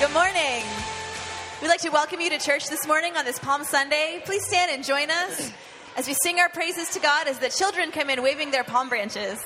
Good morning. We'd like to welcome you to church this morning on this Palm Sunday. Please stand and join us as we sing our praises to God as the children come in waving their palm branches.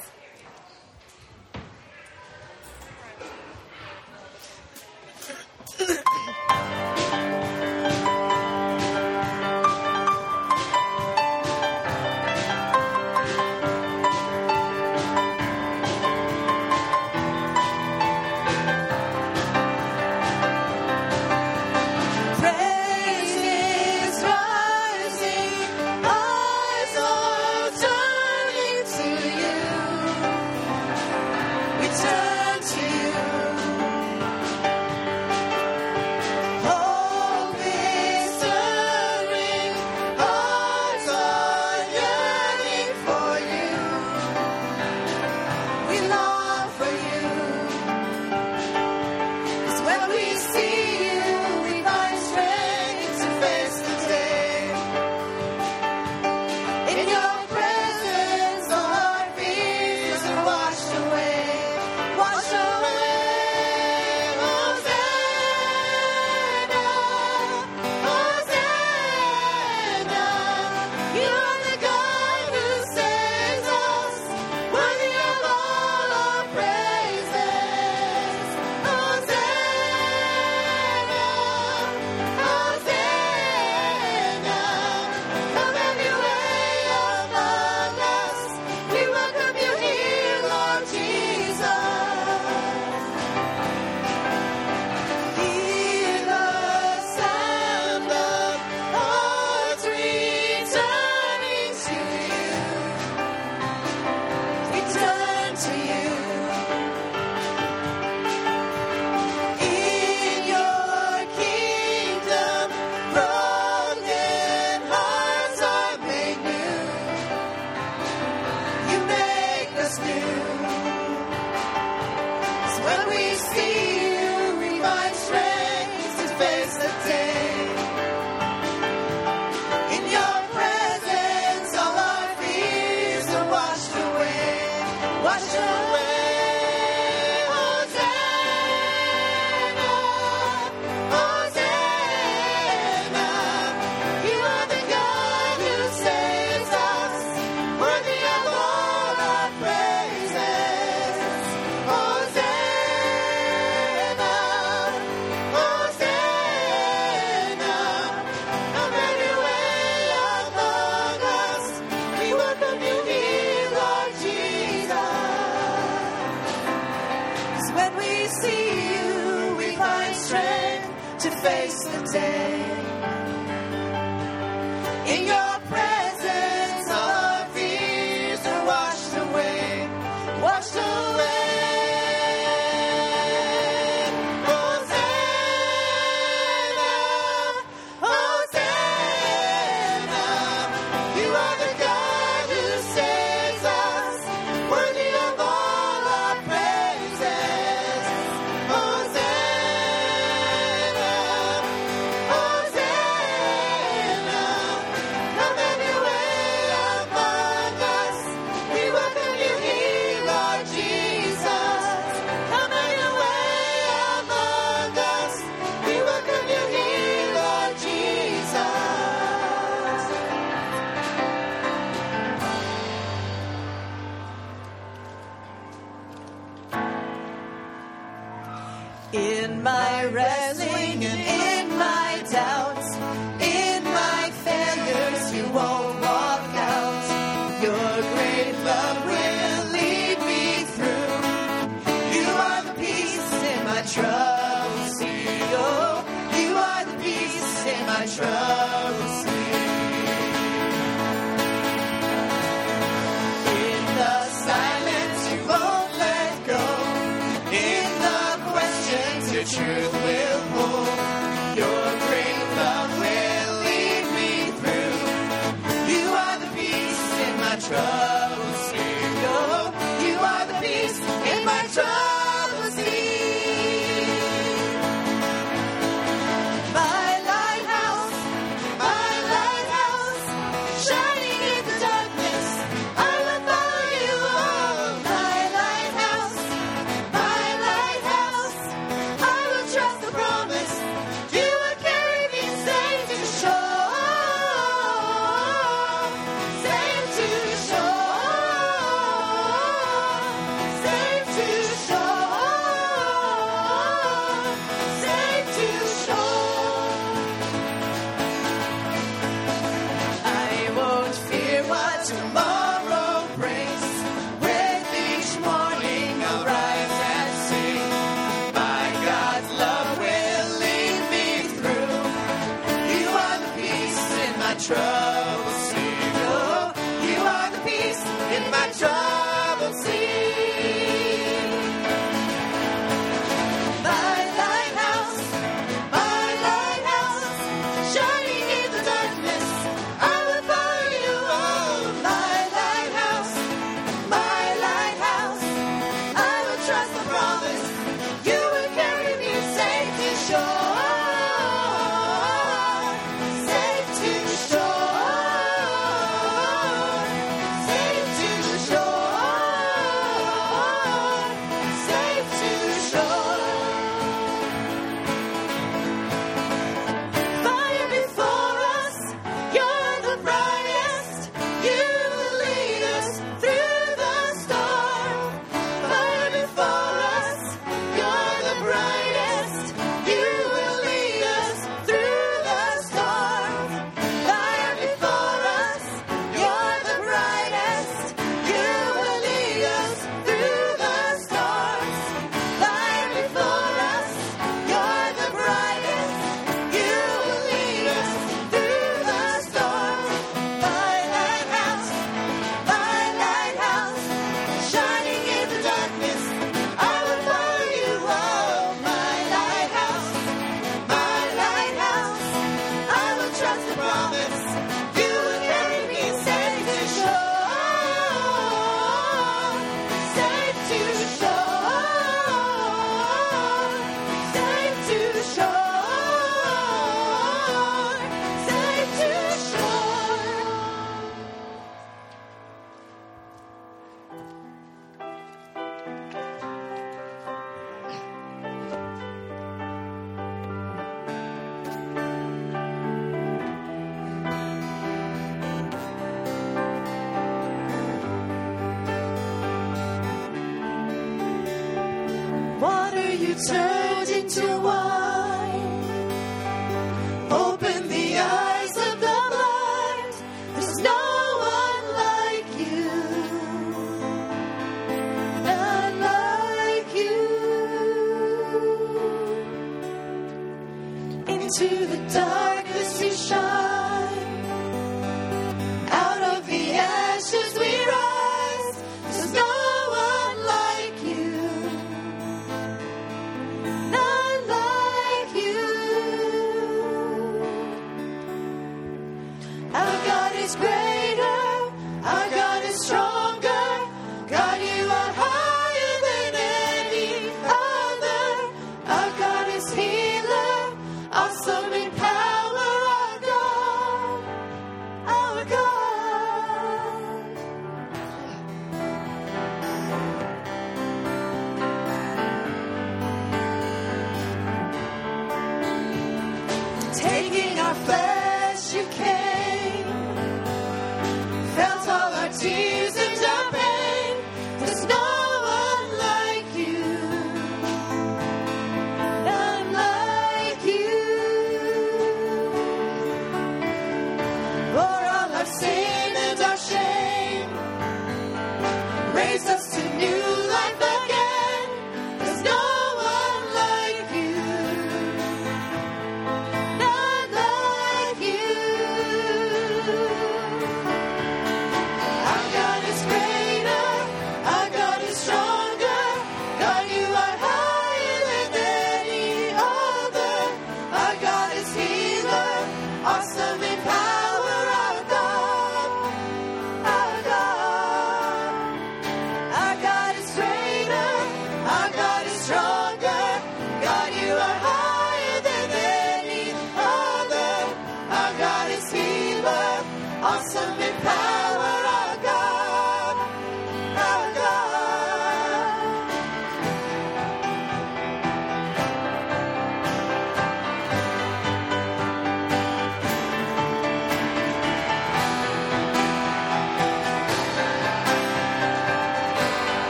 your great love will.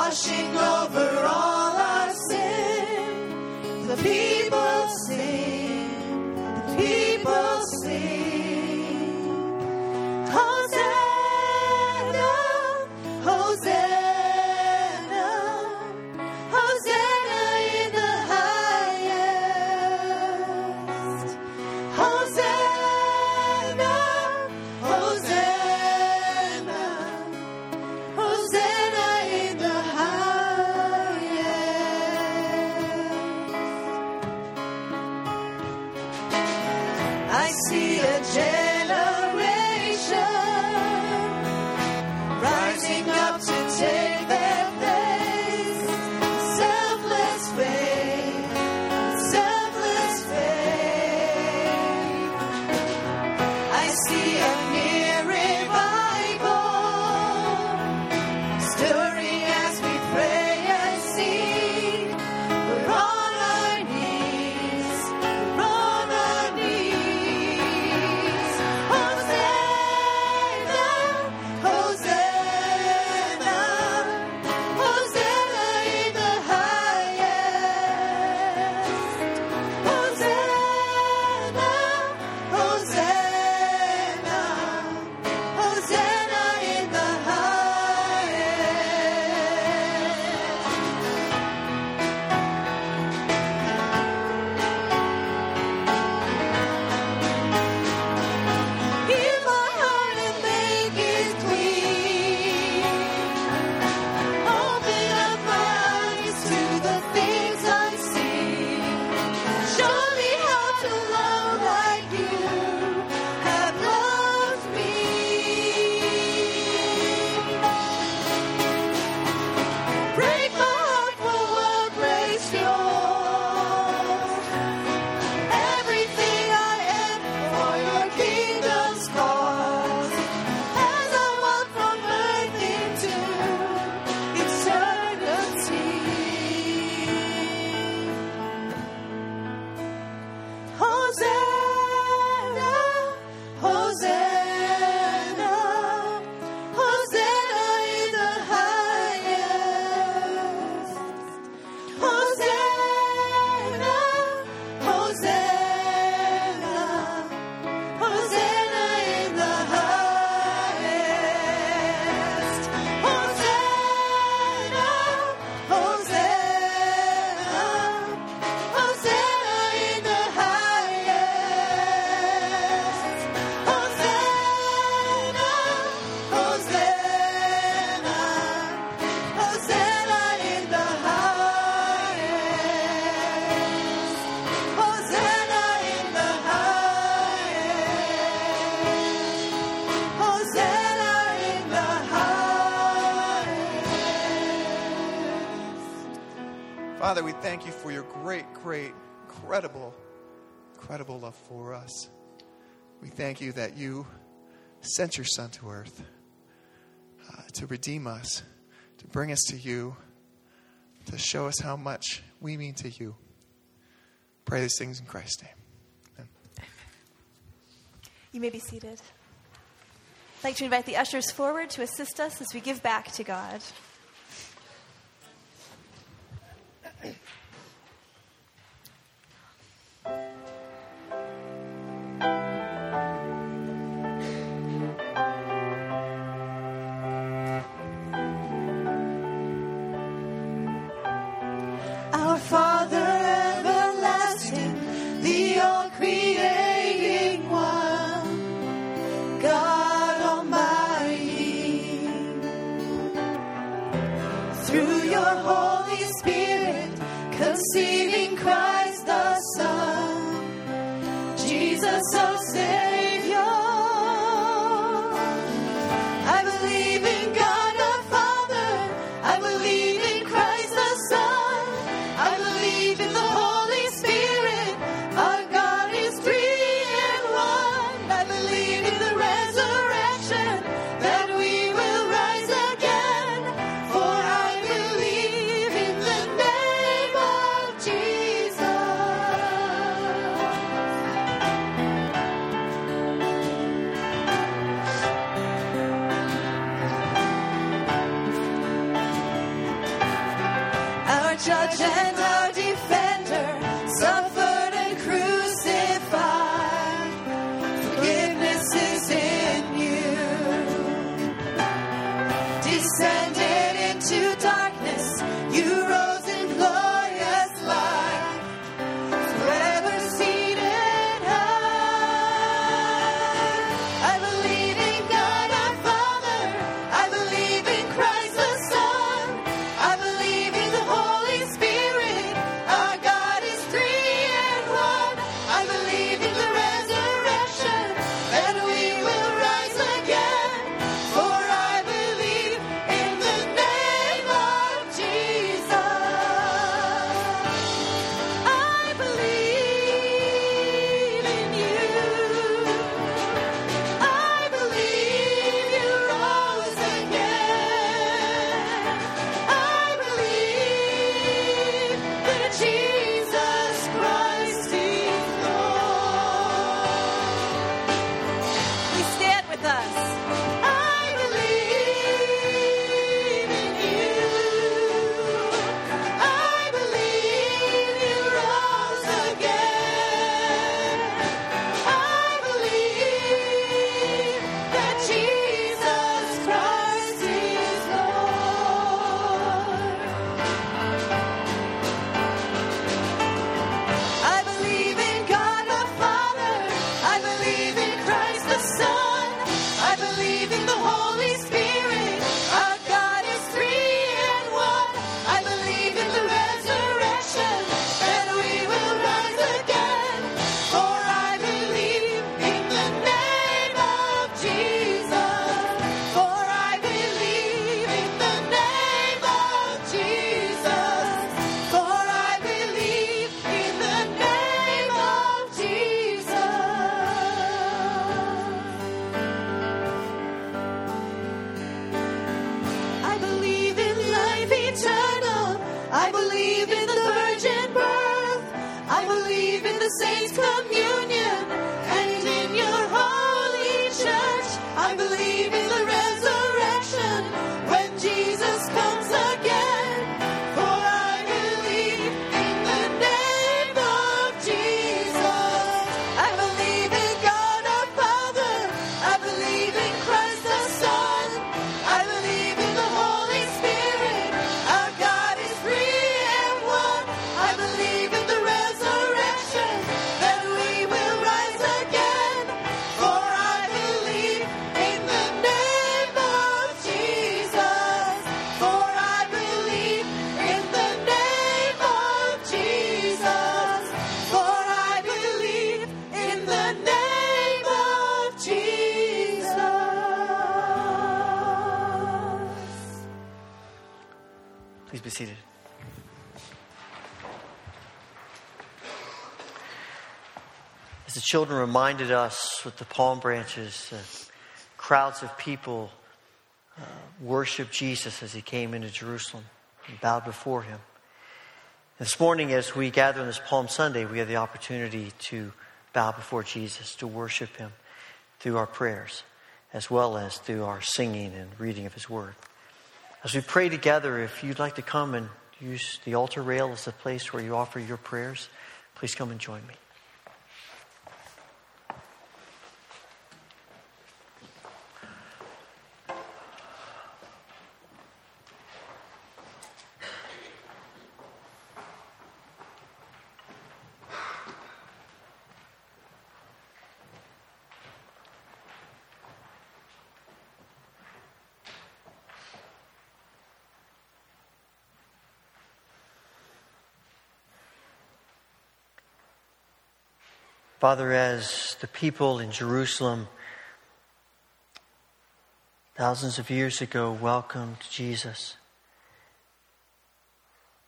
washing over all our sin. The people thank you for your great, great, incredible, incredible love for us. We thank you that you sent your Son to earth uh, to redeem us, to bring us to you, to show us how much we mean to you. Pray these things in Christ's name. Amen. You may be seated. I'd like to invite the ushers forward to assist us as we give back to God. Bye. Please be seated. As the children reminded us with the palm branches, uh, crowds of people uh, worshiped Jesus as he came into Jerusalem and bowed before him. This morning, as we gather on this Palm Sunday, we have the opportunity to bow before Jesus, to worship him through our prayers, as well as through our singing and reading of his word. As we pray together, if you'd like to come and use the altar rail as a place where you offer your prayers, please come and join me. Father, as the people in Jerusalem thousands of years ago welcomed Jesus,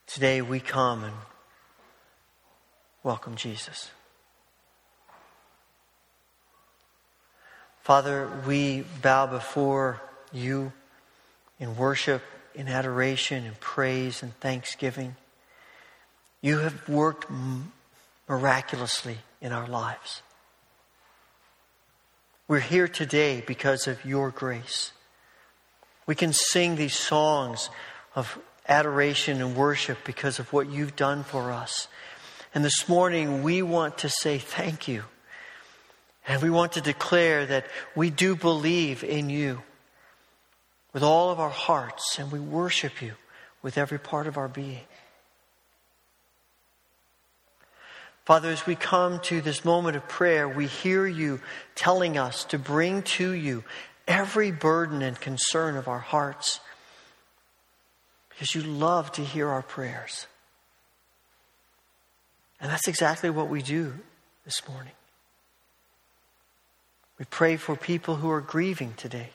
today we come and welcome Jesus. Father, we bow before you in worship, in adoration, in praise, and thanksgiving. You have worked miraculously in our lives. We're here today because of your grace. We can sing these songs of adoration and worship because of what you've done for us. And this morning, we want to say thank you. And we want to declare that we do believe in you with all of our hearts, and we worship you with every part of our being. Father, as we come to this moment of prayer, we hear you telling us to bring to you every burden and concern of our hearts because you love to hear our prayers. And that's exactly what we do this morning. We pray for people who are grieving today.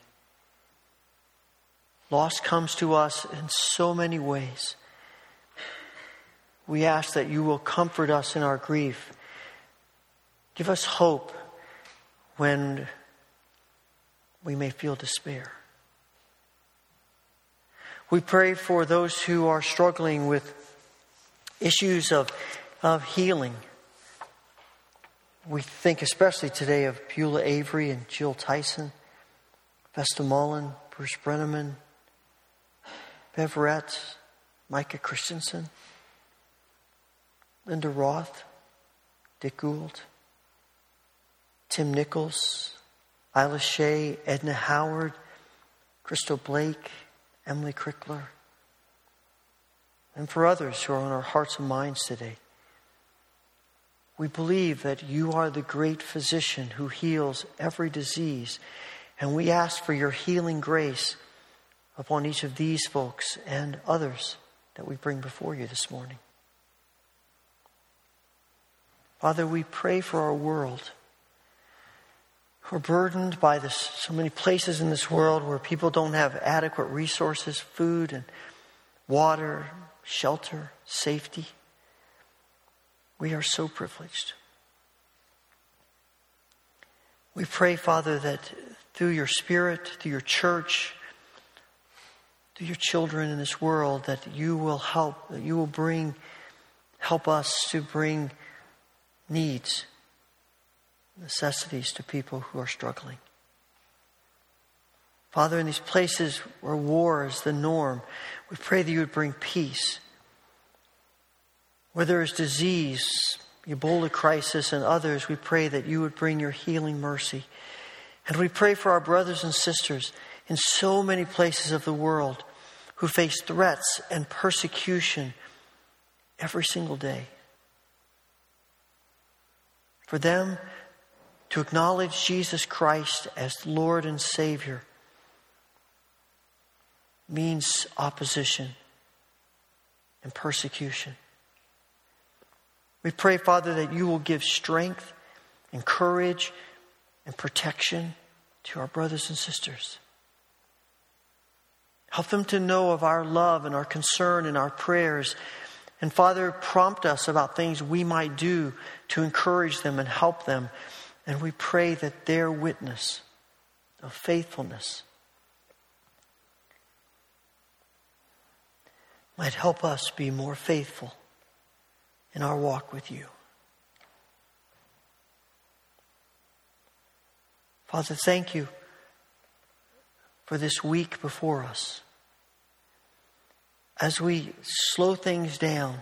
Loss comes to us in so many ways. We ask that you will comfort us in our grief. Give us hope when we may feel despair. We pray for those who are struggling with issues of, of healing. We think especially today of Beulah Avery and Jill Tyson, Vesta Mullen, Bruce Brenneman, Bev Retz, Micah Christensen. Linda Roth, Dick Gould, Tim Nichols, Isla Shea, Edna Howard, Crystal Blake, Emily Crickler, and for others who are on our hearts and minds today. We believe that you are the great physician who heals every disease, and we ask for your healing grace upon each of these folks and others that we bring before you this morning. Father, we pray for our world. We're burdened by this, so many places in this world where people don't have adequate resources, food and water, shelter, safety. We are so privileged. We pray, Father, that through your Spirit, through your church, through your children in this world, that you will help, that you will bring, help us to bring needs, necessities to people who are struggling. Father, in these places where war is the norm, we pray that you would bring peace. Where there is disease, Ebola crisis, and others, we pray that you would bring your healing mercy. And we pray for our brothers and sisters in so many places of the world who face threats and persecution every single day for them to acknowledge Jesus Christ as Lord and Savior means opposition and persecution. We pray, Father, that you will give strength and courage and protection to our brothers and sisters. Help them to know of our love and our concern and our prayers and Father, prompt us about things we might do to encourage them and help them. And we pray that their witness of faithfulness might help us be more faithful in our walk with you. Father, thank you for this week before us as we slow things down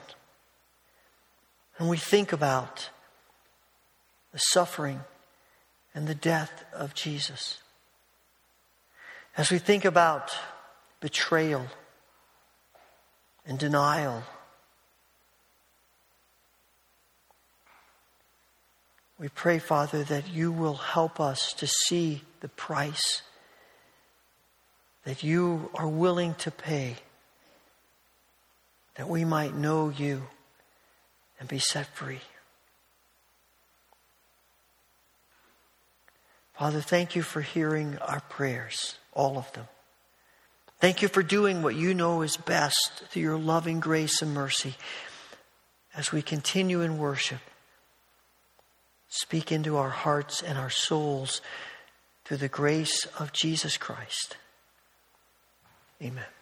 and we think about the suffering and the death of Jesus, as we think about betrayal and denial, we pray, Father, that you will help us to see the price that you are willing to pay that we might know you and be set free. Father, thank you for hearing our prayers, all of them. Thank you for doing what you know is best through your loving grace and mercy as we continue in worship. Speak into our hearts and our souls through the grace of Jesus Christ. Amen.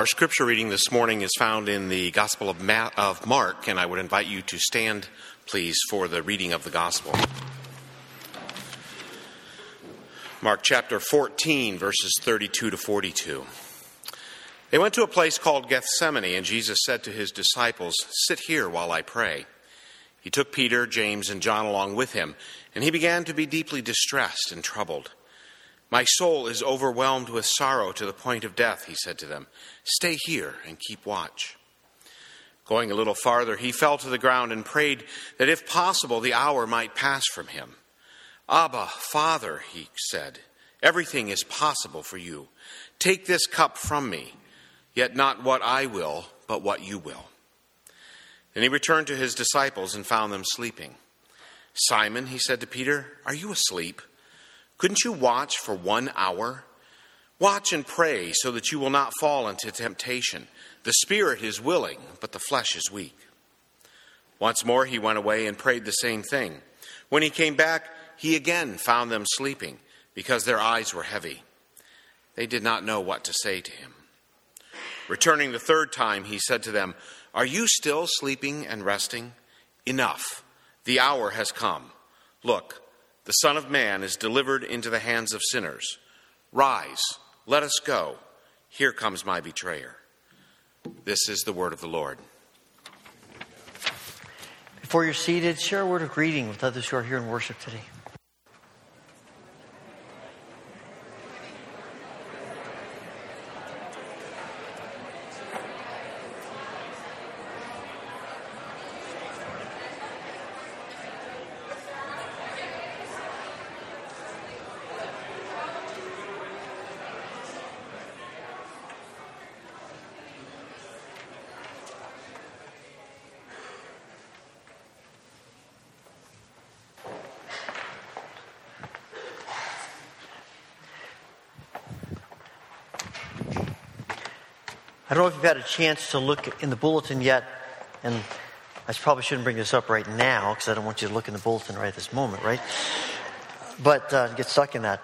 Our scripture reading this morning is found in the Gospel of, Ma- of Mark, and I would invite you to stand, please, for the reading of the Gospel. Mark chapter 14, verses 32 to 42. They went to a place called Gethsemane, and Jesus said to his disciples, Sit here while I pray. He took Peter, James, and John along with him, and he began to be deeply distressed and troubled. My soul is overwhelmed with sorrow to the point of death, he said to them. Stay here and keep watch. Going a little farther, he fell to the ground and prayed that if possible the hour might pass from him. Abba, Father, he said, everything is possible for you. Take this cup from me, yet not what I will, but what you will. Then he returned to his disciples and found them sleeping. Simon, he said to Peter, Are you asleep? Couldn't you watch for one hour? Watch and pray so that you will not fall into temptation. The spirit is willing, but the flesh is weak. Once more he went away and prayed the same thing. When he came back, he again found them sleeping because their eyes were heavy. They did not know what to say to him. Returning the third time, he said to them, Are you still sleeping and resting? Enough. The hour has come. Look, the Son of Man is delivered into the hands of sinners. Rise, let us go. Here comes my betrayer. This is the word of the Lord. Before you're seated, share a word of greeting with others who are here in worship today. You've had a chance to look in the bulletin yet, and I probably shouldn't bring this up right now because I don't want you to look in the bulletin right at this moment, right? But uh, get stuck in that.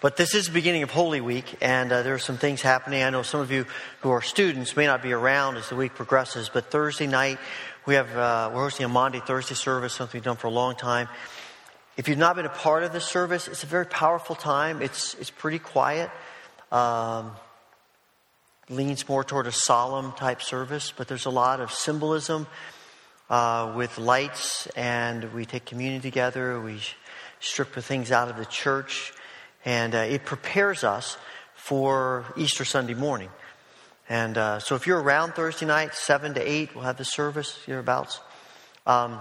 But this is the beginning of Holy Week, and uh, there are some things happening. I know some of you who are students may not be around as the week progresses, but Thursday night we have uh, we're hosting a Maundy Thursday service, something we've done for a long time. If you've not been a part of this service, it's a very powerful time. It's it's pretty quiet. Um, leans more toward a solemn type service, but there's a lot of symbolism uh, with lights, and we take communion together. We strip the things out of the church, and uh, it prepares us for Easter Sunday morning. And uh, so, if you're around Thursday night, seven to eight, we'll have the service hereabouts. Um,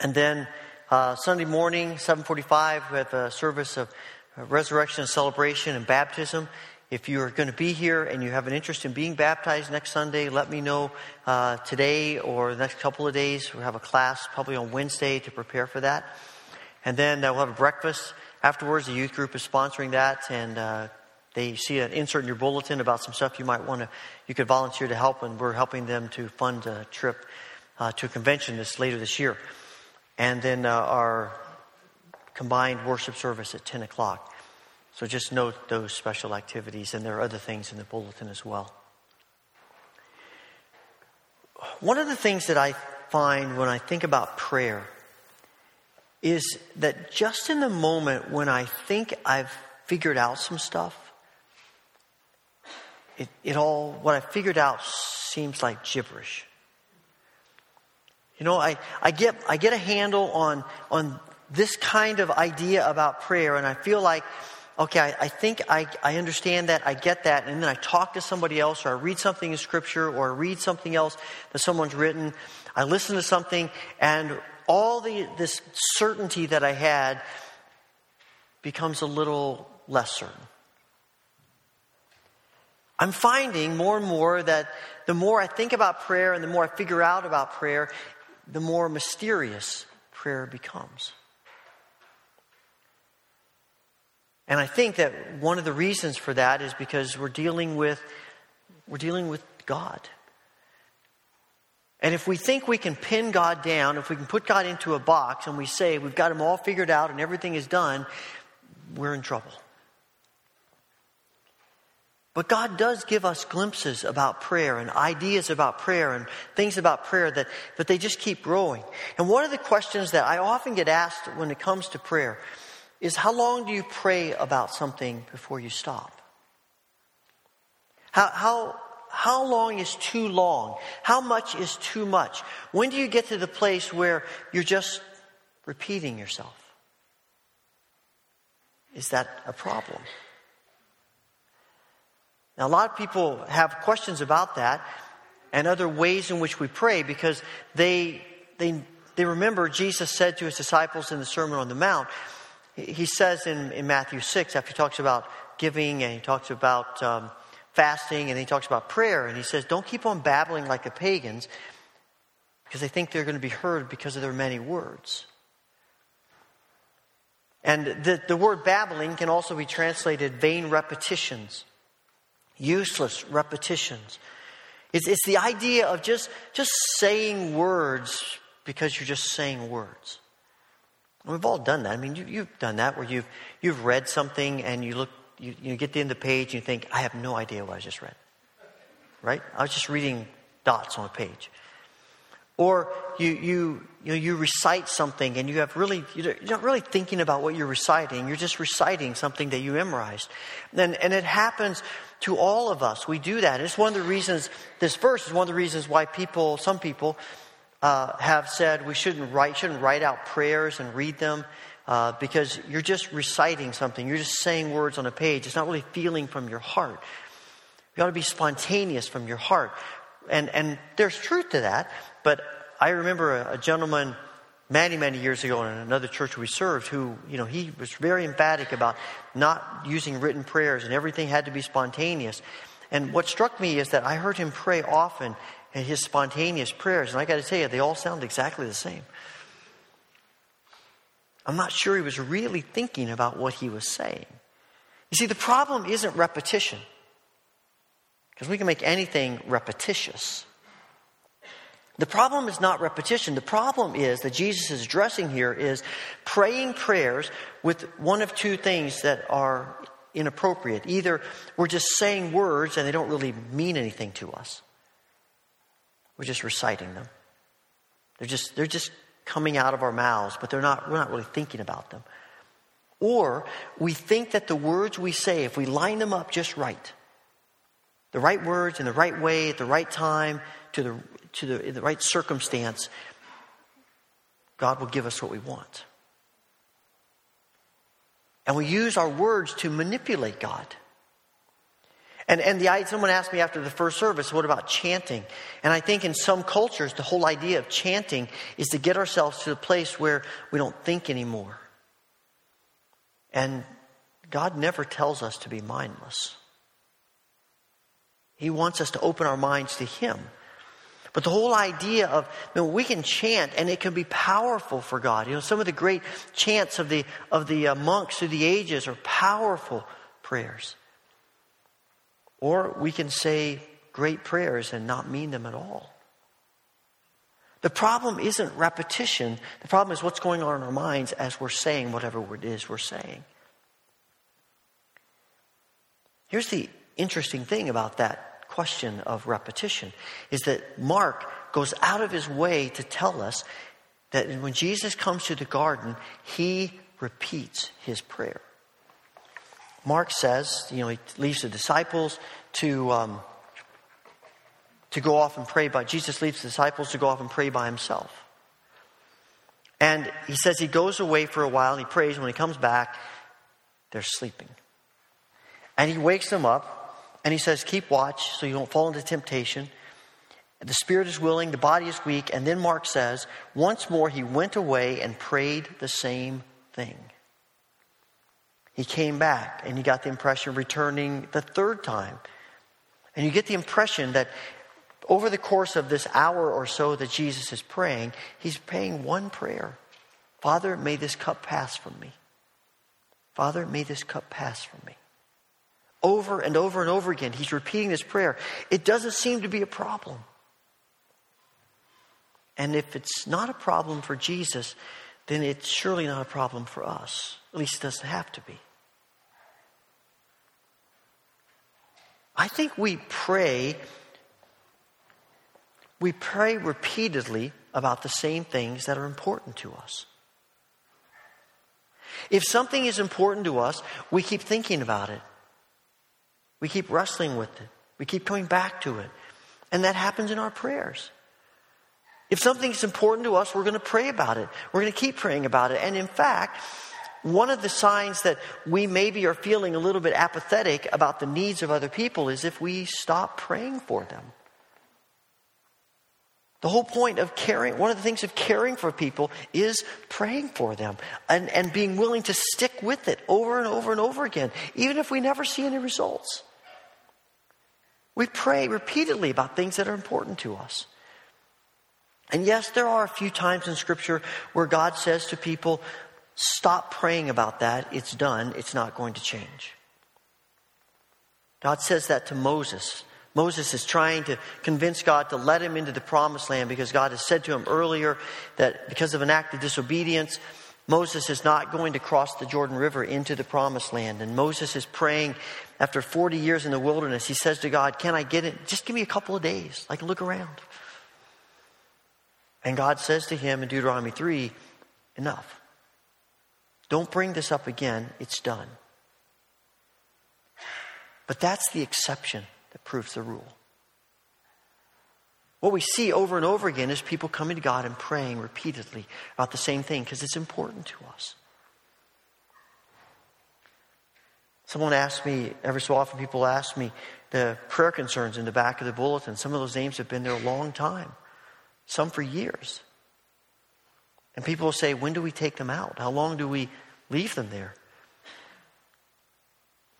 and then uh, Sunday morning, seven forty-five, we have a service of resurrection and celebration and baptism. If you're going to be here and you have an interest in being baptized next Sunday, let me know uh, today or the next couple of days. We'll have a class probably on Wednesday to prepare for that. And then uh, we'll have a breakfast afterwards. The youth group is sponsoring that, and uh, they see an insert in your bulletin about some stuff you might want to, you could volunteer to help, and we're helping them to fund a trip uh, to a convention this later this year. And then uh, our combined worship service at 10 o'clock. So just note those special activities, and there are other things in the bulletin as well. One of the things that I find when I think about prayer is that just in the moment when I think I've figured out some stuff, it, it all, what I figured out seems like gibberish. You know, I, I get, I get a handle on, on this kind of idea about prayer, and I feel like okay, I, I think I, I understand that, I get that, and then I talk to somebody else, or I read something in Scripture, or I read something else that someone's written, I listen to something, and all the, this certainty that I had becomes a little less certain. I'm finding more and more that the more I think about prayer and the more I figure out about prayer, the more mysterious prayer becomes. And I think that one of the reasons for that is because we're dealing with we're dealing with God. And if we think we can pin God down, if we can put God into a box and we say we've got him all figured out and everything is done, we're in trouble. But God does give us glimpses about prayer and ideas about prayer and things about prayer that, that they just keep growing. And one of the questions that I often get asked when it comes to prayer is how long do you pray about something before you stop? How, how, how long is too long? How much is too much? When do you get to the place where you're just repeating yourself? Is that a problem? Now, a lot of people have questions about that and other ways in which we pray because they, they, they remember Jesus said to his disciples in the Sermon on the Mount, he says in, in Matthew 6, after he talks about giving and he talks about um, fasting and he talks about prayer, and he says, Don't keep on babbling like the pagans because they think they're going to be heard because of their many words. And the, the word babbling can also be translated vain repetitions useless repetitions. It's, it's the idea of just, just saying words because you're just saying words. We've all done that. I mean, you, have done that where you've, you've read something and you look, you, you get to the end of the page and you think, I have no idea what I just read. Right? I was just reading dots on a page. Or you, you, you, know, you recite something and you have really, you're not really thinking about what you're reciting. You're just reciting something that you memorized. And, and it happens to all of us. We do that. It's one of the reasons, this verse is one of the reasons why people, some people, uh, have said we shouldn't write, shouldn't write out prayers and read them uh, because you're just reciting something. You're just saying words on a page. It's not really feeling from your heart. You ought to be spontaneous from your heart. And, and there's truth to that, but I remember a, a gentleman many, many years ago in another church we served who, you know, he was very emphatic about not using written prayers and everything had to be spontaneous. And what struck me is that I heard him pray often in his spontaneous prayers, and I got to tell you, they all sound exactly the same. I'm not sure he was really thinking about what he was saying. You see, the problem isn't repetition, because we can make anything repetitious. The problem is not repetition. The problem is that Jesus is addressing here is praying prayers with one of two things that are inappropriate. Either we're just saying words and they don't really mean anything to us. We're just reciting them. They're just, they're just coming out of our mouths, but they're not, we're not really thinking about them. Or we think that the words we say, if we line them up just right, the right words in the right way at the right time to the to the, in the right circumstance, God will give us what we want. And we use our words to manipulate God. And, and the, someone asked me after the first service, what about chanting? And I think in some cultures, the whole idea of chanting is to get ourselves to a place where we don't think anymore. And God never tells us to be mindless. He wants us to open our minds to Him. But the whole idea of you know, we can chant and it can be powerful for God. You know, some of the great chants of the of the uh, monks through the ages are powerful prayers. Or we can say great prayers and not mean them at all. The problem isn't repetition. The problem is what's going on in our minds as we're saying whatever it is we're saying. Here's the interesting thing about that question of repetition is that Mark goes out of his way to tell us that when Jesus comes to the garden, he repeats his prayer. Mark says, you know, he leaves the disciples to, um, to go off and pray by, Jesus leaves the disciples to go off and pray by himself. And he says he goes away for a while and he prays. When he comes back, they're sleeping. And he wakes them up and he says, Keep watch so you don't fall into temptation. The spirit is willing, the body is weak. And then Mark says, Once more he went away and prayed the same thing. He came back and he got the impression of returning the third time. And you get the impression that over the course of this hour or so that Jesus is praying, he's praying one prayer Father, may this cup pass from me. Father, may this cup pass from me over and over and over again. He's repeating this prayer. It doesn't seem to be a problem. And if it's not a problem for Jesus, then it's surely not a problem for us. At least it doesn't have to be. I think we pray, we pray repeatedly about the same things that are important to us. If something is important to us, we keep thinking about it. We keep wrestling with it. We keep coming back to it. And that happens in our prayers. If something is important to us, we're going to pray about it. We're going to keep praying about it. And in fact, one of the signs that we maybe are feeling a little bit apathetic about the needs of other people is if we stop praying for them. The whole point of caring, one of the things of caring for people is praying for them and, and being willing to stick with it over and over and over again, even if we never see any results. We pray repeatedly about things that are important to us. And yes, there are a few times in Scripture where God says to people, stop praying about that. It's done. It's not going to change. God says that to Moses. Moses is trying to convince God to let him into the promised land because God has said to him earlier that because of an act of disobedience, Moses is not going to cross the Jordan River into the promised land. And Moses is praying after 40 years in the wilderness. He says to God, Can I get it? Just give me a couple of days. Can look around. And God says to him in Deuteronomy 3 Enough. Don't bring this up again. It's done. But that's the exception that proves the rule. What we see over and over again is people coming to God and praying repeatedly about the same thing because it's important to us. Someone asked me, every so often people ask me the prayer concerns in the back of the bulletin. Some of those names have been there a long time some for years. And people will say, when do we take them out? How long do we leave them there?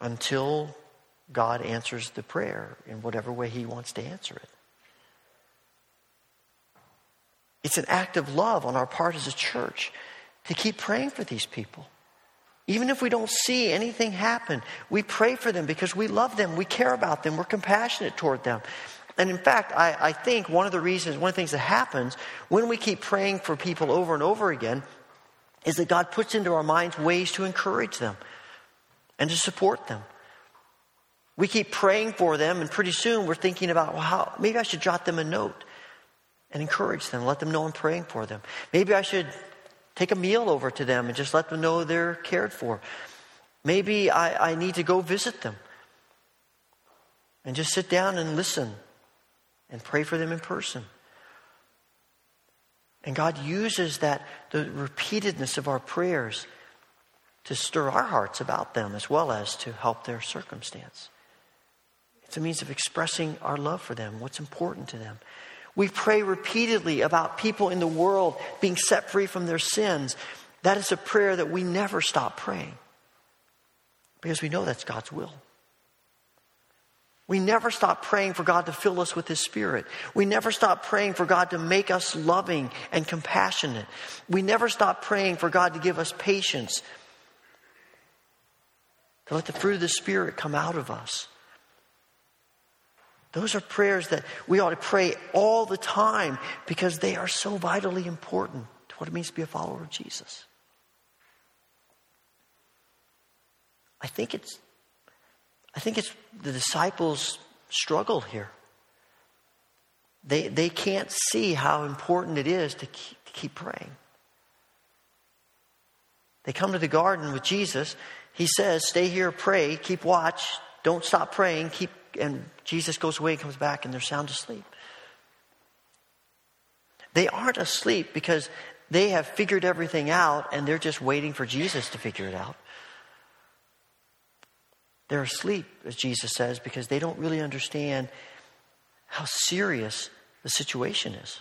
Until God answers the prayer in whatever way He wants to answer it. It's an act of love on our part as a church to keep praying for these people. Even if we don't see anything happen, we pray for them because we love them, we care about them, we're compassionate toward them. And in fact, I, I think one of the reasons, one of the things that happens when we keep praying for people over and over again is that God puts into our minds ways to encourage them and to support them. We keep praying for them, and pretty soon we're thinking about, well, how, maybe I should jot them a note and encourage them, let them know I'm praying for them. Maybe I should take a meal over to them and just let them know they're cared for. Maybe I, I need to go visit them and just sit down and listen and pray for them in person. And God uses that, the repeatedness of our prayers to stir our hearts about them as well as to help their circumstance. It's a means of expressing our love for them, what's important to them. We pray repeatedly about people in the world being set free from their sins. That is a prayer that we never stop praying because we know that's God's will. We never stop praying for God to fill us with His Spirit. We never stop praying for God to make us loving and compassionate. We never stop praying for God to give us patience, to let the fruit of the Spirit come out of us. Those are prayers that we ought to pray all the time because they are so vitally important to what it means to be a follower of Jesus. I think it's I think it's the disciples struggle here. They, they can't see how important it is to keep, to keep praying. They come to the garden with Jesus. He says, Stay here, pray, keep watch, don't stop praying, keep and Jesus goes away and comes back and they're sound asleep. They aren't asleep because they have figured everything out and they're just waiting for Jesus to figure it out. They're asleep, as Jesus says, because they don't really understand how serious the situation is.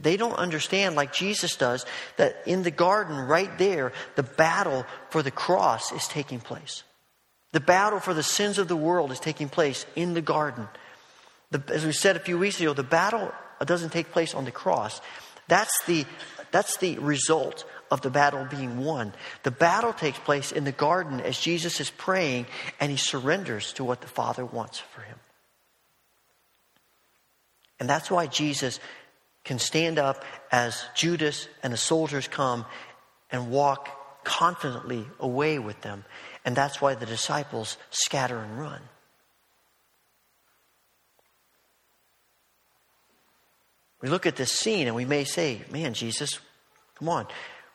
They don't understand, like Jesus does, that in the garden right there, the battle for the cross is taking place. The battle for the sins of the world is taking place in the garden. The, as we said a few weeks ago, the battle doesn't take place on the cross. That's the, that's the result of the battle being won. The battle takes place in the garden as Jesus is praying and he surrenders to what the Father wants for him. And that's why Jesus can stand up as Judas and the soldiers come and walk confidently away with them. And that's why the disciples scatter and run. We look at this scene and we may say, Man, Jesus, come on,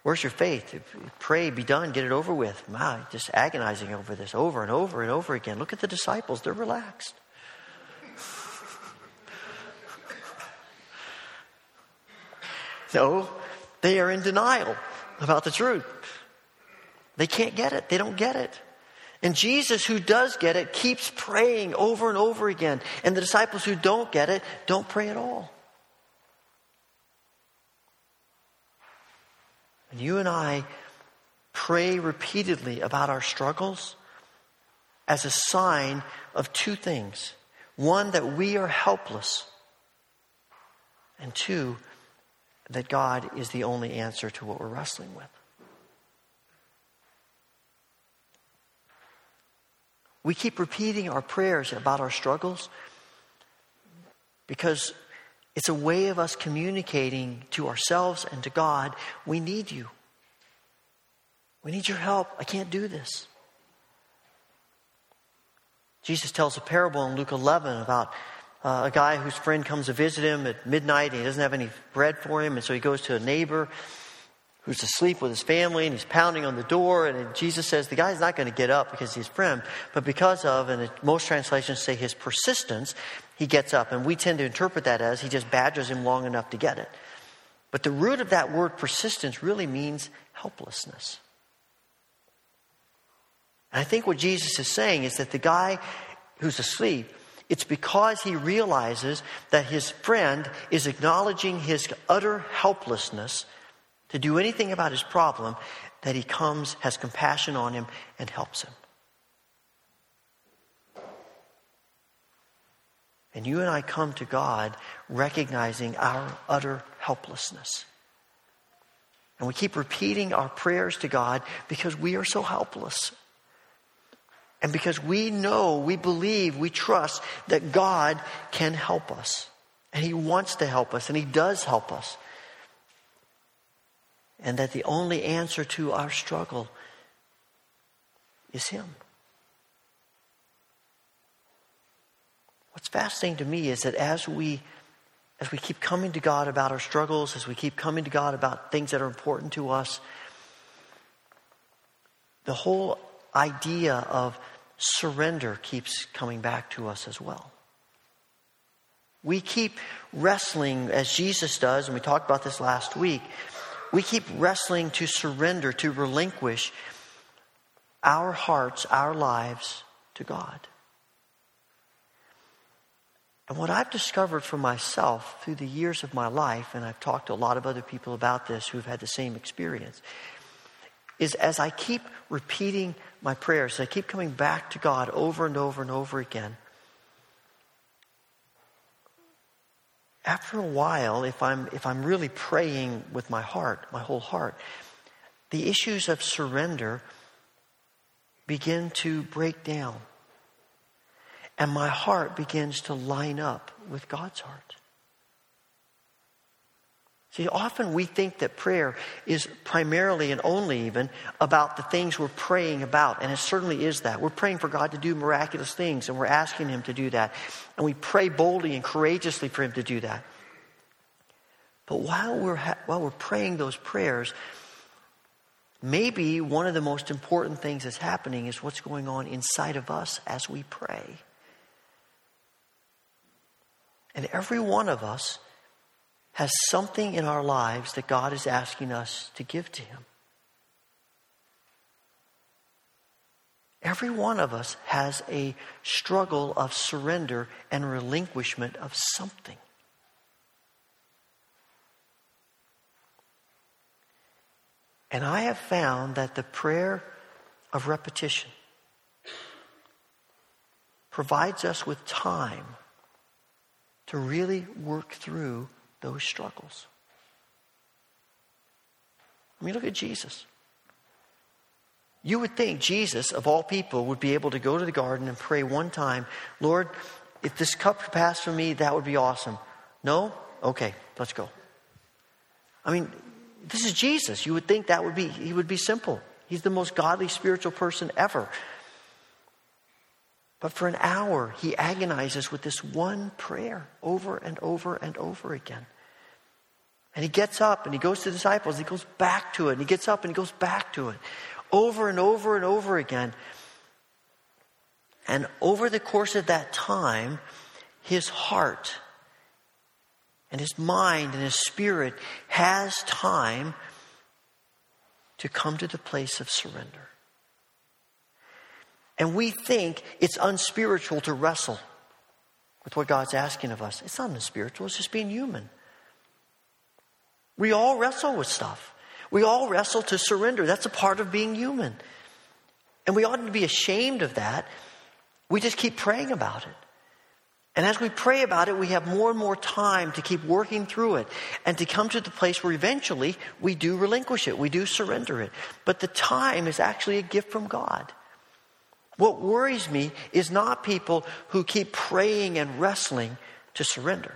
where's your faith? Pray, be done, get it over with. My, just agonizing over this over and over and over again. Look at the disciples, they're relaxed. no, they are in denial about the truth. They can't get it, they don't get it. And Jesus, who does get it, keeps praying over and over again. And the disciples who don't get it don't pray at all. And you and I pray repeatedly about our struggles as a sign of two things one, that we are helpless, and two, that God is the only answer to what we're wrestling with. We keep repeating our prayers about our struggles because it's a way of us communicating to ourselves and to God we need you. We need your help. I can't do this. Jesus tells a parable in Luke 11 about uh, a guy whose friend comes to visit him at midnight and he doesn't have any bread for him, and so he goes to a neighbor who's asleep with his family and he's pounding on the door. And Jesus says the guy's not going to get up because he's friend, but because of, and most translations say his persistence, he gets up. And we tend to interpret that as he just badgers him long enough to get it. But the root of that word persistence really means helplessness. And I think what Jesus is saying is that the guy who's asleep, it's because he realizes that his friend is acknowledging his utter helplessness to do anything about his problem that he comes, has compassion on him, and helps him. And you and I come to God recognizing our utter helplessness. And we keep repeating our prayers to God because we are so helpless. And because we know, we believe, we trust that God can help us. And He wants to help us, and He does help us. And that the only answer to our struggle is Him. What's fascinating to me is that as we as we keep coming to God about our struggles, as we keep coming to God about things that are important to us, the whole idea of surrender keeps coming back to us as well. We keep wrestling, as Jesus does, and we talked about this last week, we keep wrestling to surrender, to relinquish our hearts, our lives to God. And what I've discovered for myself through the years of my life, and I've talked to a lot of other people about this who've had the same experience, is as I keep repeating my prayers, I keep coming back to God over and over and over again. After a while, if I'm, if I'm really praying with my heart, my whole heart, the issues of surrender begin to break down and my heart begins to line up with God's heart. See, often we think that prayer is primarily and only even about the things we're praying about, and it certainly is that. We're praying for God to do miraculous things, and we're asking Him to do that. And we pray boldly and courageously for Him to do that. But while we're, ha- while we're praying those prayers, maybe one of the most important things that's happening is what's going on inside of us as we pray. And every one of us has something in our lives that God is asking us to give to Him. Every one of us has a struggle of surrender and relinquishment of something. And I have found that the prayer of repetition provides us with time to really work through those struggles. I mean, look at Jesus. You would think Jesus, of all people, would be able to go to the garden and pray one time, Lord, if this cup could pass from me, that would be awesome. No? Okay, let's go. I mean, this is Jesus. You would think that would be he would be simple. He's the most godly spiritual person ever. But for an hour, he agonizes with this one prayer over and over and over again. And he gets up and he goes to the disciples, he goes back to it, and he gets up and he goes back to it over and over and over again. And over the course of that time, his heart and his mind and his spirit has time to come to the place of surrender. And we think it's unspiritual to wrestle with what God's asking of us. It's not unspiritual, it's just being human. We all wrestle with stuff. We all wrestle to surrender. That's a part of being human. And we oughtn't to be ashamed of that. We just keep praying about it. And as we pray about it, we have more and more time to keep working through it and to come to the place where eventually we do relinquish it, we do surrender it. But the time is actually a gift from God. What worries me is not people who keep praying and wrestling to surrender.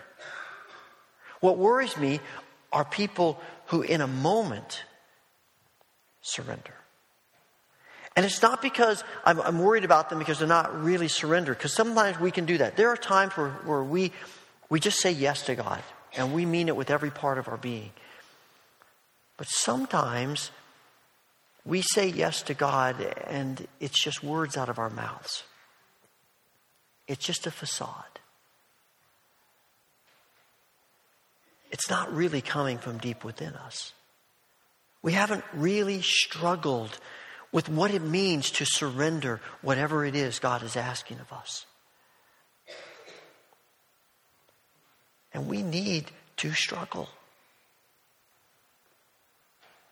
What worries me are people who, in a moment, surrender. And it's not because I'm, I'm, worried about them because they're not really surrendered, because sometimes we can do that. There are times where, where we, we just say yes to God, and we mean it with every part of our being. But sometimes we say yes to God, and it's just words out of our mouths. It's just a facade. It's not really coming from deep within us. We haven't really struggled with what it means to surrender whatever it is God is asking of us. And we need to struggle.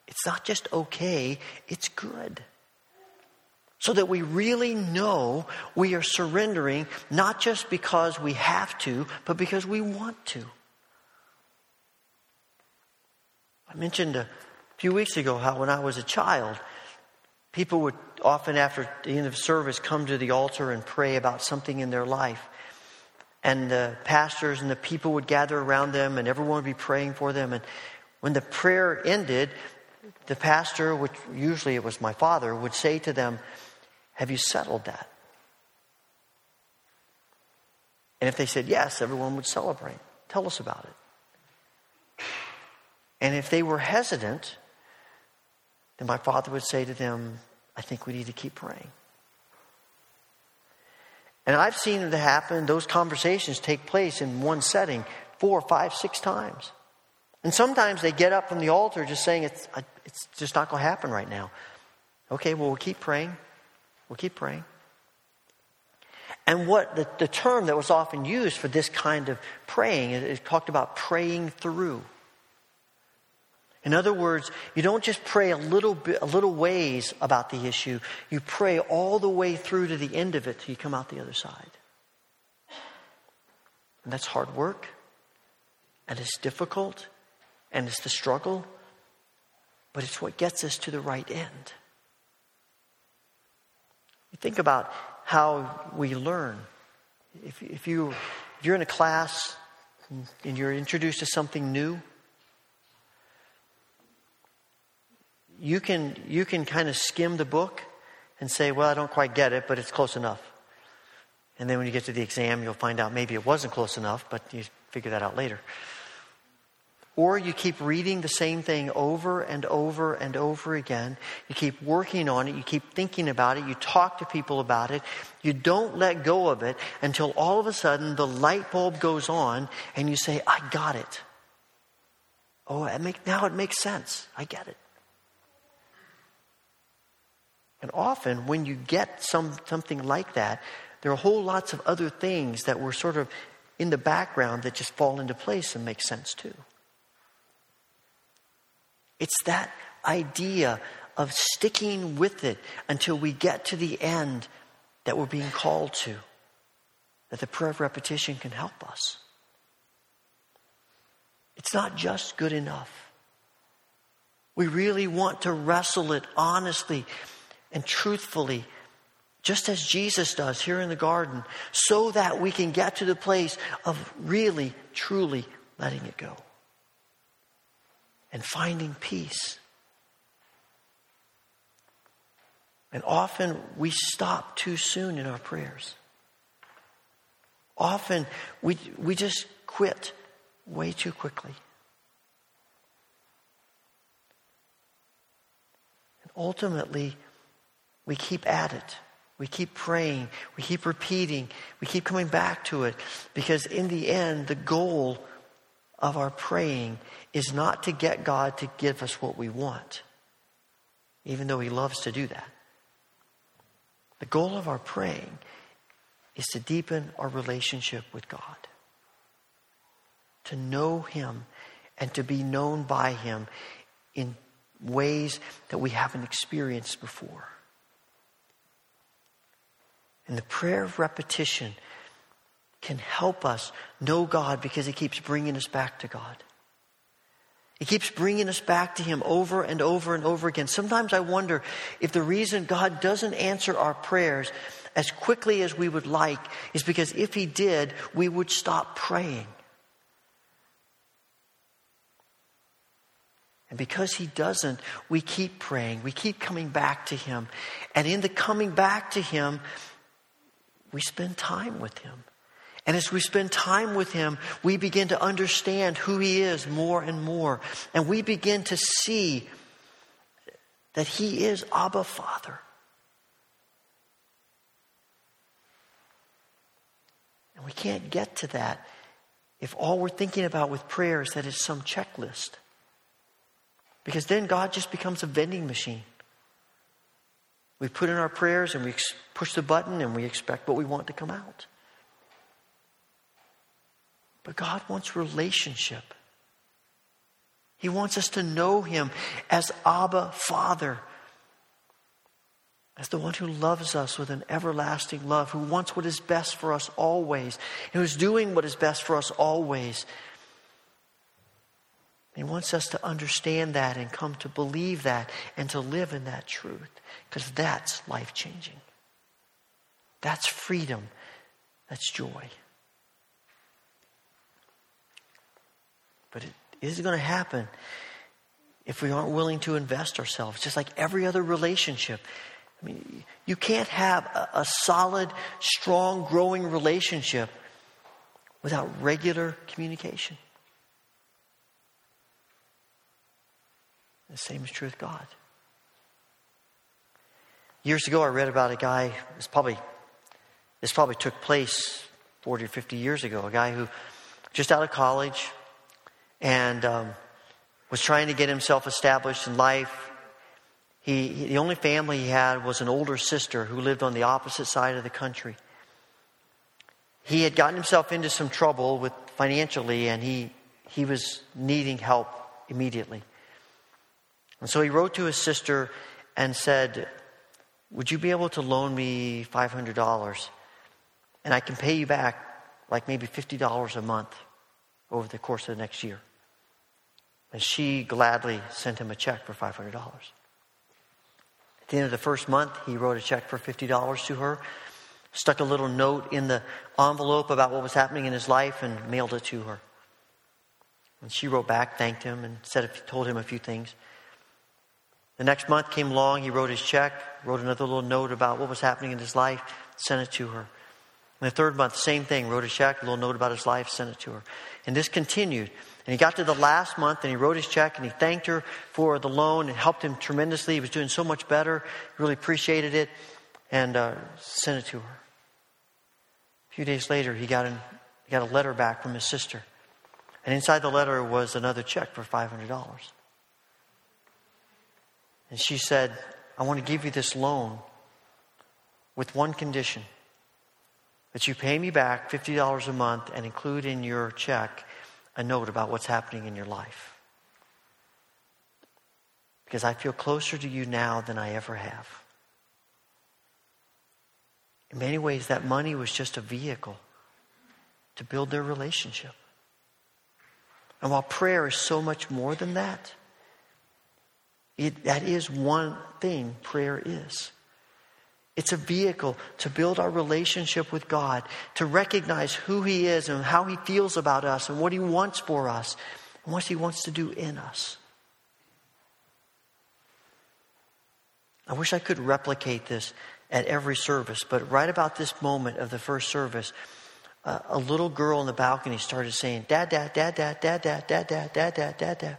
It's not just okay, it's good. So that we really know we are surrendering, not just because we have to, but because we want to. I mentioned a few weeks ago how when I was a child, people would often, after the end of service, come to the altar and pray about something in their life. And the pastors and the people would gather around them, and everyone would be praying for them. And when the prayer ended, the pastor, which usually it was my father, would say to them, Have you settled that? And if they said yes, everyone would celebrate. Tell us about it. And if they were hesitant, then my father would say to them, I think we need to keep praying. And I've seen it happen, those conversations take place in one setting four, five, six times. And sometimes they get up from the altar just saying, it's, it's just not going to happen right now. Okay, well, we'll keep praying. We'll keep praying. And what the, the term that was often used for this kind of praying, it, it talked about praying through. In other words, you don't just pray a little bit, a little ways about the issue. You pray all the way through to the end of it till you come out the other side. And that's hard work, and it's difficult, and it's the struggle, but it's what gets us to the right end. You think about how we learn. If, if, you, if you're in a class and you're introduced to something new, you can, you can kind of skim the book and say, well, I don't quite get it, but it's close enough. And then when you get to the exam, you'll find out maybe it wasn't close enough, but you figure that out later. Or you keep reading the same thing over and over and over again. You keep working on it. You keep thinking about it. You talk to people about it. You don't let go of it until all of a sudden the light bulb goes on and you say, I got it. Oh, it make, now it makes sense. I get it. And often, when you get some, something like that, there are whole lots of other things that were sort of in the background that just fall into place and make sense too. It's that idea of sticking with it until we get to the end that we're being called to, that the prayer of repetition can help us. It's not just good enough. We really want to wrestle it honestly and truthfully, just as Jesus does here in the garden, so that we can get to the place of really, truly letting it go and finding peace. And often we stop too soon in our prayers. Often we, we just quit way too quickly. And ultimately, we keep at it. We keep praying. We keep repeating. We keep coming back to it. Because in the end, the goal of our praying is not to get God to give us what we want, even though He loves to do that. The goal of our praying is to deepen our relationship with God, to know Him and to be known by Him in ways that we haven't experienced before. And the prayer of repetition can help us know God because it keeps bringing us back to God. It keeps bringing us back to Him over and over and over again. Sometimes I wonder if the reason God doesn't answer our prayers as quickly as we would like is because if He did, we would stop praying. And because He doesn't, we keep praying. We keep coming back to Him. And in the coming back to Him, we spend time with Him. And as we spend time with Him, we begin to understand who He is more and more. And we begin to see that He is Abba Father. And we can't get to that if all we're thinking about with prayer is that it's some checklist. Because then God just becomes a vending machine. We put in our prayers and we push the button and we expect what we want to come out. But God wants relationship. He wants us to know Him as Abba Father, as the one who loves us with an everlasting love, who wants what is best for us always, and who's doing what is best for us always. He wants us to understand that and come to believe that and to live in that truth because that's life changing. That's freedom. That's joy. But it is going to happen if we aren't willing to invest ourselves, just like every other relationship. I mean, you can't have a, a solid, strong, growing relationship without regular communication. The same is true with God. Years ago, I read about a guy. This probably this probably took place forty or fifty years ago. A guy who just out of college and um, was trying to get himself established in life. He, he, the only family he had was an older sister who lived on the opposite side of the country. He had gotten himself into some trouble with financially, and he he was needing help immediately. And so he wrote to his sister and said, Would you be able to loan me $500? And I can pay you back like maybe $50 a month over the course of the next year. And she gladly sent him a check for $500. At the end of the first month, he wrote a check for $50 to her, stuck a little note in the envelope about what was happening in his life, and mailed it to her. And she wrote back, thanked him, and said, told him a few things. The next month came along, he wrote his check, wrote another little note about what was happening in his life, sent it to her. And the third month, same thing, wrote a check, a little note about his life, sent it to her. And this continued. And he got to the last month and he wrote his check and he thanked her for the loan It helped him tremendously. He was doing so much better, really appreciated it, and uh, sent it to her. A few days later, he got, an, he got a letter back from his sister. And inside the letter was another check for $500. And she said, I want to give you this loan with one condition that you pay me back $50 a month and include in your check a note about what's happening in your life. Because I feel closer to you now than I ever have. In many ways, that money was just a vehicle to build their relationship. And while prayer is so much more than that, it, that is one thing prayer is. It's a vehicle to build our relationship with God, to recognize who He is and how He feels about us and what He wants for us and what He wants to do in us. I wish I could replicate this at every service, but right about this moment of the first service, uh, a little girl in the balcony started saying, Dad, Dad, Dad, Dad, Dad, Dad, Dad, Dad, Dad, Dad, Dad, Dad.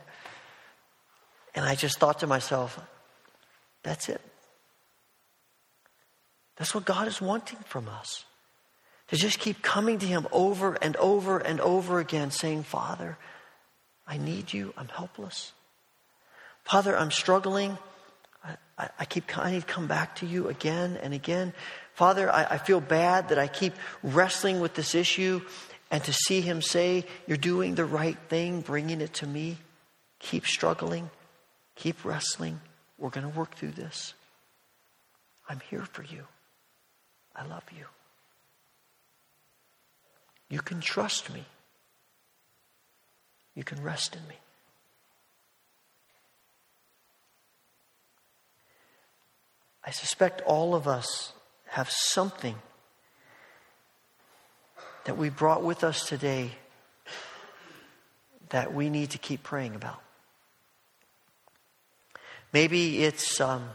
And I just thought to myself, that's it. That's what God is wanting from us. To just keep coming to Him over and over and over again, saying, Father, I need you. I'm helpless. Father, I'm struggling. I, I, keep I need to come back to you again and again. Father, I, I feel bad that I keep wrestling with this issue, and to see Him say, You're doing the right thing, bringing it to me. Keep struggling. Keep wrestling. We're going to work through this. I'm here for you. I love you. You can trust me. You can rest in me. I suspect all of us have something that we brought with us today that we need to keep praying about. Maybe it's um,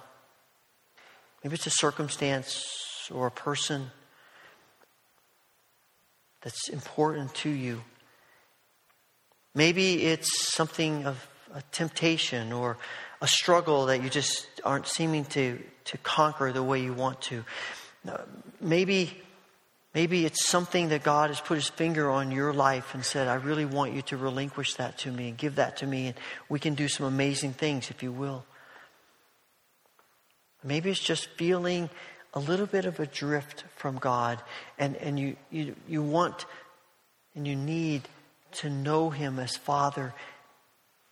maybe it's a circumstance or a person that's important to you. Maybe it's something of a temptation or a struggle that you just aren't seeming to, to conquer the way you want to. Uh, maybe, maybe it's something that God has put his finger on your life and said, I really want you to relinquish that to me and give that to me, and we can do some amazing things if you will. Maybe it's just feeling a little bit of a drift from God, and, and you, you, you want and you need to know Him as Father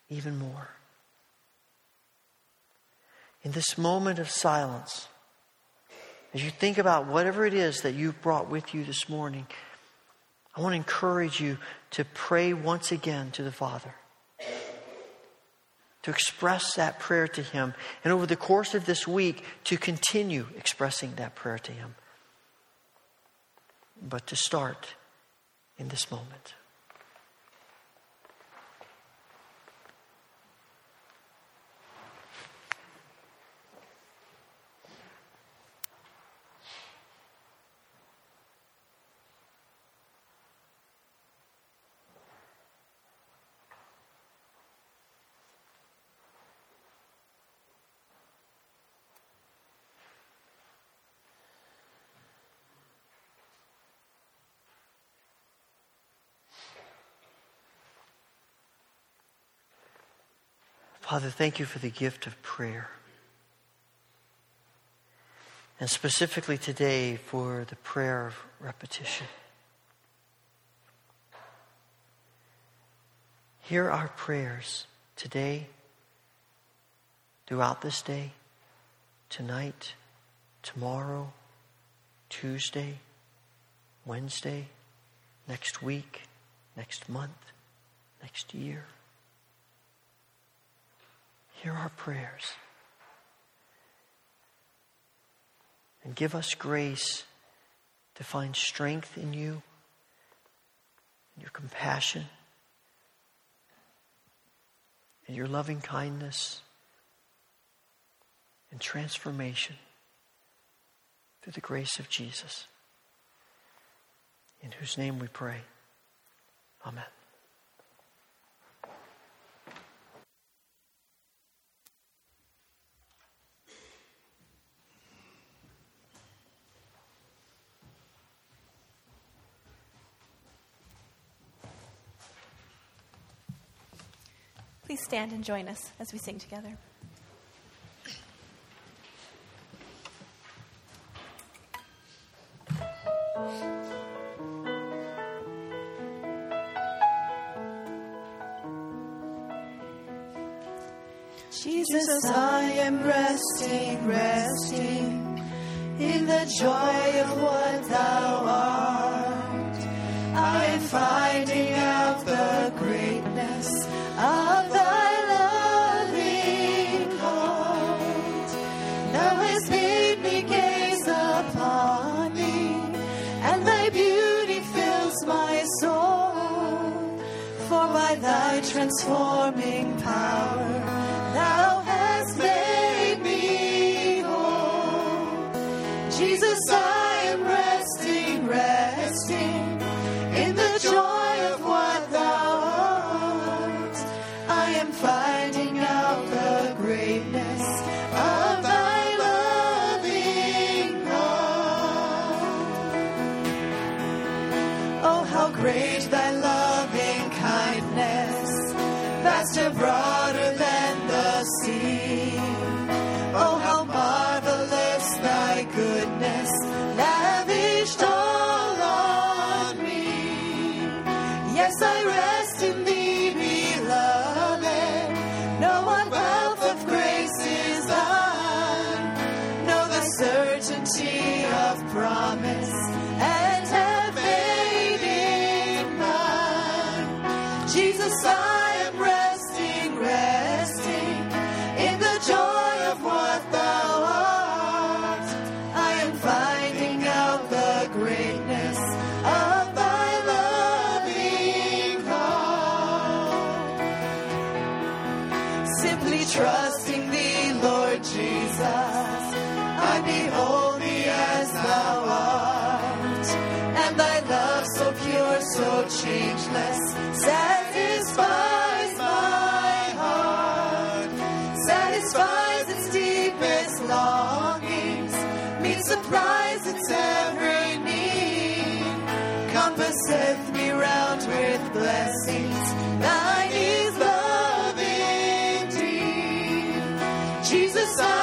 even more. In this moment of silence, as you think about whatever it is that you've brought with you this morning, I want to encourage you to pray once again to the Father to express that prayer to Him, and over the course of this week, to continue expressing that prayer to Him. But to start in this moment. Father, thank you for the gift of prayer. And specifically today for the prayer of repetition. Hear our prayers today, throughout this day, tonight, tomorrow, Tuesday, Wednesday, next week, next month, next year. Hear our prayers. And give us grace to find strength in you, in your compassion, and your loving kindness and transformation through the grace of Jesus, in whose name we pray. Amen. Please stand and join us as we sing together. Jesus, I am resting, resting in the joy of what thou art. I am finding out the greatness of thy loving heart. Thou hast made me gaze upon thee, and thy beauty fills my soul. For by thy transforming satisfies my heart, satisfies its deepest longings, meets supplies its every need, compasseth me round with blessings. Thine is love indeed. Jesus, I